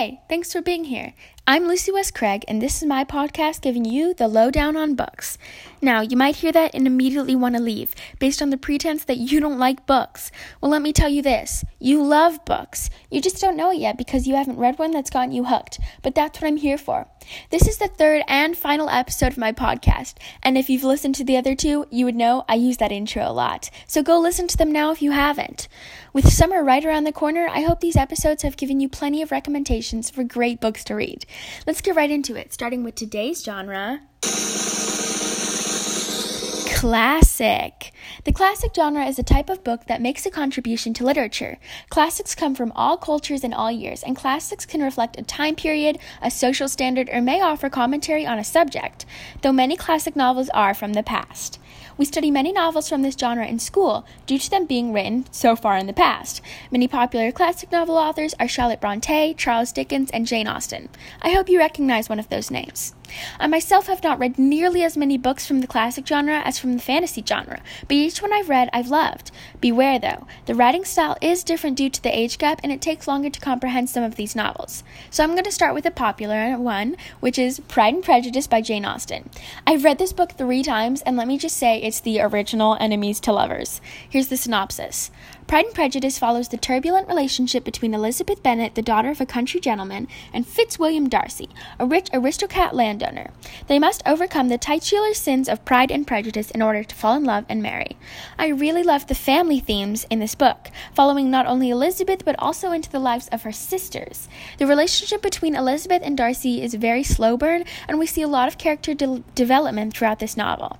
Hey, thanks for being here. I'm Lucy West Craig, and this is my podcast giving you the lowdown on books. Now, you might hear that and immediately want to leave based on the pretense that you don't like books. Well, let me tell you this you love books. You just don't know it yet because you haven't read one that's gotten you hooked. But that's what I'm here for. This is the third and final episode of my podcast, and if you've listened to the other two, you would know I use that intro a lot. So go listen to them now if you haven't. With summer right around the corner, I hope these episodes have given you plenty of recommendations for great books to read. Let's get right into it, starting with today's genre classic. The classic genre is a type of book that makes a contribution to literature. Classics come from all cultures and all years, and classics can reflect a time period, a social standard, or may offer commentary on a subject, though many classic novels are from the past. We study many novels from this genre in school due to them being written so far in the past. Many popular classic novel authors are Charlotte Bronte, Charles Dickens, and Jane Austen. I hope you recognize one of those names. I myself have not read nearly as many books from the classic genre as from the fantasy genre, but each one I've read I've loved. Beware though, the writing style is different due to the age gap and it takes longer to comprehend some of these novels. So I'm going to start with a popular one, which is Pride and Prejudice by Jane Austen. I've read this book three times, and let me just say it's the original Enemies to Lovers. Here's the synopsis Pride and Prejudice follows the turbulent relationship between Elizabeth Bennet, the daughter of a country gentleman, and Fitzwilliam Darcy, a rich aristocrat landowner. They must overcome the titular sins of pride and prejudice in order to fall in love and marry. I really love the family themes in this book, following not only Elizabeth but also into the lives of her sisters. The relationship between Elizabeth and Darcy is very slow burn, and we see a lot of character de- development throughout this novel.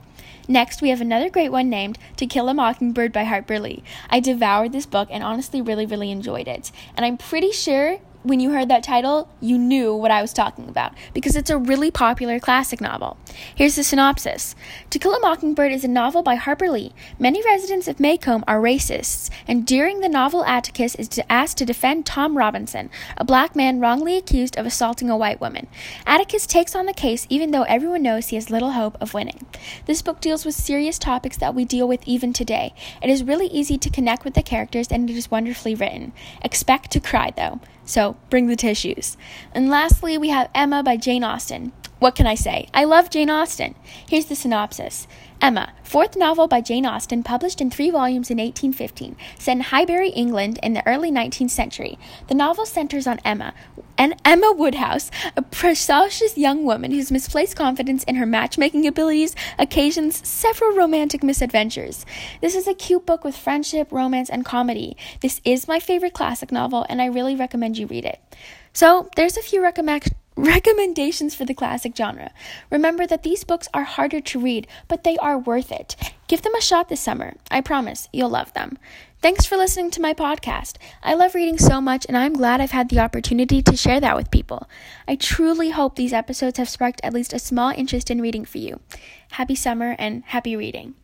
Next, we have another great one named To Kill a Mockingbird by Harper Lee. I devoured this book and honestly really, really enjoyed it. And I'm pretty sure when you heard that title, you knew what I was talking about because it's a really popular classic novel. Here's the synopsis To Kill a Mockingbird is a novel by Harper Lee. Many residents of Maycomb are racists, and during the novel, Atticus is asked to defend Tom Robinson, a black man wrongly accused of assaulting a white woman. Atticus takes on the case even though everyone knows he has little hope of winning. This book deals with serious topics that we deal with even today. It is really easy to connect with the characters, and it is wonderfully written. Expect to cry, though. So bring the tissues. And lastly, we have Emma by Jane Austen. What can I say? I love Jane Austen. Here's the synopsis Emma, fourth novel by Jane Austen, published in three volumes in 1815, set in Highbury, England, in the early 19th century. The novel centers on Emma, and Emma Woodhouse, a precocious young woman whose misplaced confidence in her matchmaking abilities occasions several romantic misadventures. This is a cute book with friendship, romance, and comedy. This is my favorite classic novel, and I really recommend you read it. So, there's a few recommend recommendations for the classic genre. Remember that these books are harder to read, but they are worth it. Give them a shot this summer. I promise you'll love them. Thanks for listening to my podcast. I love reading so much, and I'm glad I've had the opportunity to share that with people. I truly hope these episodes have sparked at least a small interest in reading for you. Happy summer and happy reading.